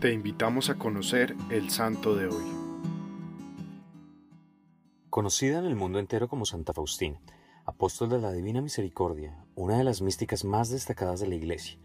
Te invitamos a conocer el santo de hoy. Conocida en el mundo entero como Santa Faustina, apóstol de la Divina Misericordia, una de las místicas más destacadas de la Iglesia,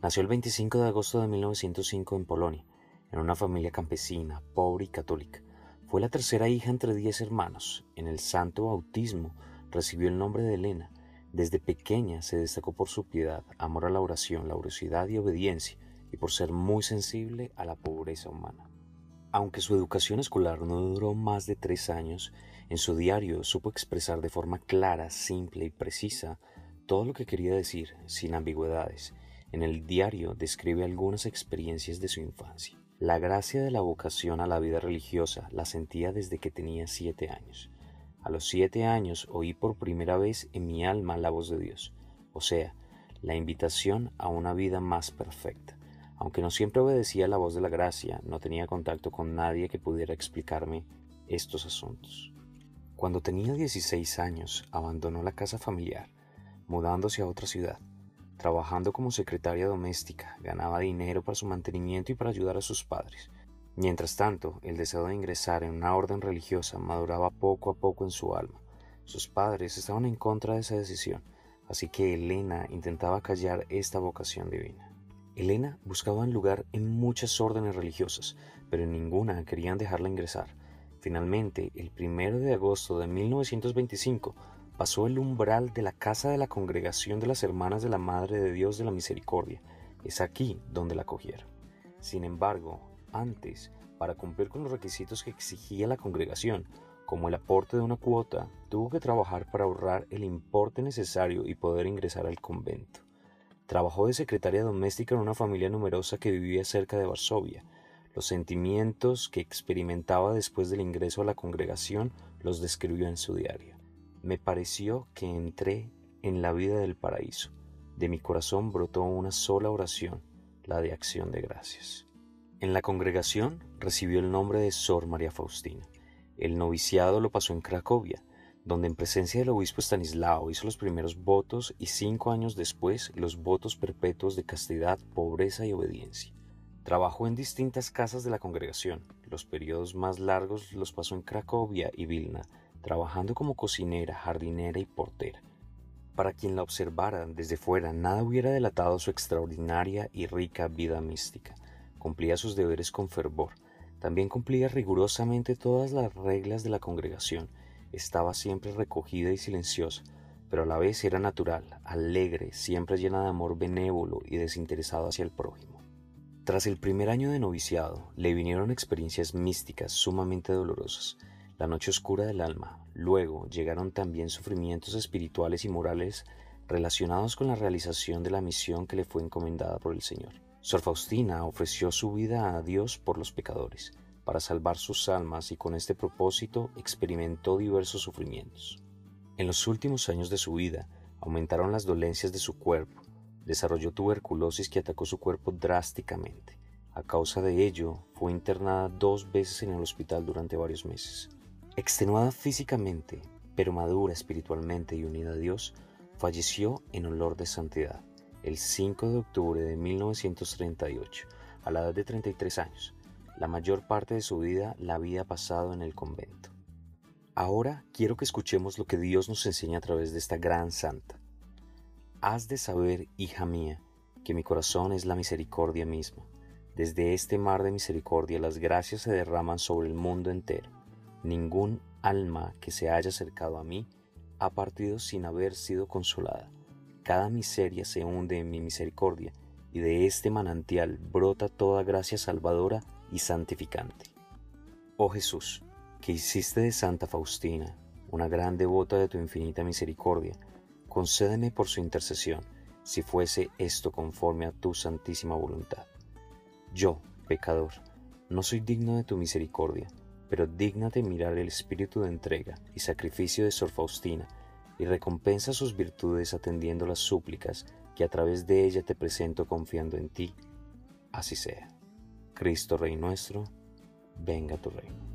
nació el 25 de agosto de 1905 en Polonia, en una familia campesina, pobre y católica. Fue la tercera hija entre diez hermanos. En el santo bautismo recibió el nombre de Elena. Desde pequeña se destacó por su piedad, amor a la oración, laboriosidad y obediencia, y por ser muy sensible a la pobreza humana. Aunque su educación escolar no duró más de tres años, en su diario supo expresar de forma clara, simple y precisa todo lo que quería decir, sin ambigüedades. En el diario describe algunas experiencias de su infancia. La gracia de la vocación a la vida religiosa la sentía desde que tenía siete años. A los siete años oí por primera vez en mi alma la voz de Dios, o sea, la invitación a una vida más perfecta. Aunque no siempre obedecía la voz de la gracia, no tenía contacto con nadie que pudiera explicarme estos asuntos. Cuando tenía 16 años, abandonó la casa familiar, mudándose a otra ciudad. Trabajando como secretaria doméstica, ganaba dinero para su mantenimiento y para ayudar a sus padres. Mientras tanto, el deseo de ingresar en una orden religiosa maduraba poco a poco en su alma. Sus padres estaban en contra de esa decisión, así que Elena intentaba callar esta vocación divina. Elena buscaba un lugar en muchas órdenes religiosas, pero en ninguna querían dejarla ingresar. Finalmente, el primero de agosto de 1925, pasó el umbral de la casa de la congregación de las Hermanas de la Madre de Dios de la Misericordia. Es aquí donde la cogieron. Sin embargo, antes, para cumplir con los requisitos que exigía la congregación, como el aporte de una cuota, tuvo que trabajar para ahorrar el importe necesario y poder ingresar al convento. Trabajó de secretaria doméstica en una familia numerosa que vivía cerca de Varsovia. Los sentimientos que experimentaba después del ingreso a la congregación los describió en su diario. Me pareció que entré en la vida del paraíso. De mi corazón brotó una sola oración, la de acción de gracias. En la congregación recibió el nombre de Sor María Faustina. El noviciado lo pasó en Cracovia, donde en presencia del obispo Stanislao hizo los primeros votos y cinco años después los votos perpetuos de castidad, pobreza y obediencia. Trabajó en distintas casas de la congregación. Los periodos más largos los pasó en Cracovia y Vilna, trabajando como cocinera, jardinera y portera. Para quien la observara desde fuera, nada hubiera delatado su extraordinaria y rica vida mística. Cumplía sus deberes con fervor. También cumplía rigurosamente todas las reglas de la congregación estaba siempre recogida y silenciosa, pero a la vez era natural, alegre, siempre llena de amor benévolo y desinteresado hacia el prójimo. Tras el primer año de noviciado, le vinieron experiencias místicas sumamente dolorosas, la noche oscura del alma. Luego llegaron también sufrimientos espirituales y morales relacionados con la realización de la misión que le fue encomendada por el Señor. Sor Faustina ofreció su vida a Dios por los pecadores, para salvar sus almas y con este propósito experimentó diversos sufrimientos. En los últimos años de su vida aumentaron las dolencias de su cuerpo, desarrolló tuberculosis que atacó su cuerpo drásticamente. A causa de ello, fue internada dos veces en el hospital durante varios meses. Extenuada físicamente, pero madura espiritualmente y unida a Dios, falleció en olor de santidad el 5 de octubre de 1938, a la edad de 33 años, la mayor parte de su vida la había pasado en el convento. Ahora quiero que escuchemos lo que Dios nos enseña a través de esta gran santa. Has de saber, hija mía, que mi corazón es la misericordia misma. Desde este mar de misericordia las gracias se derraman sobre el mundo entero. Ningún alma que se haya acercado a mí ha partido sin haber sido consolada. Cada miseria se hunde en mi misericordia, y de este manantial brota toda gracia salvadora y santificante. Oh Jesús, que hiciste de Santa Faustina una gran devota de tu infinita misericordia, concédeme por su intercesión, si fuese esto conforme a tu santísima voluntad. Yo, pecador, no soy digno de tu misericordia, pero dígnate mirar el espíritu de entrega y sacrificio de Sor Faustina, y recompensa sus virtudes atendiendo las súplicas que a través de ella te presento confiando en ti. Así sea. Cristo Rey nuestro, venga tu reino.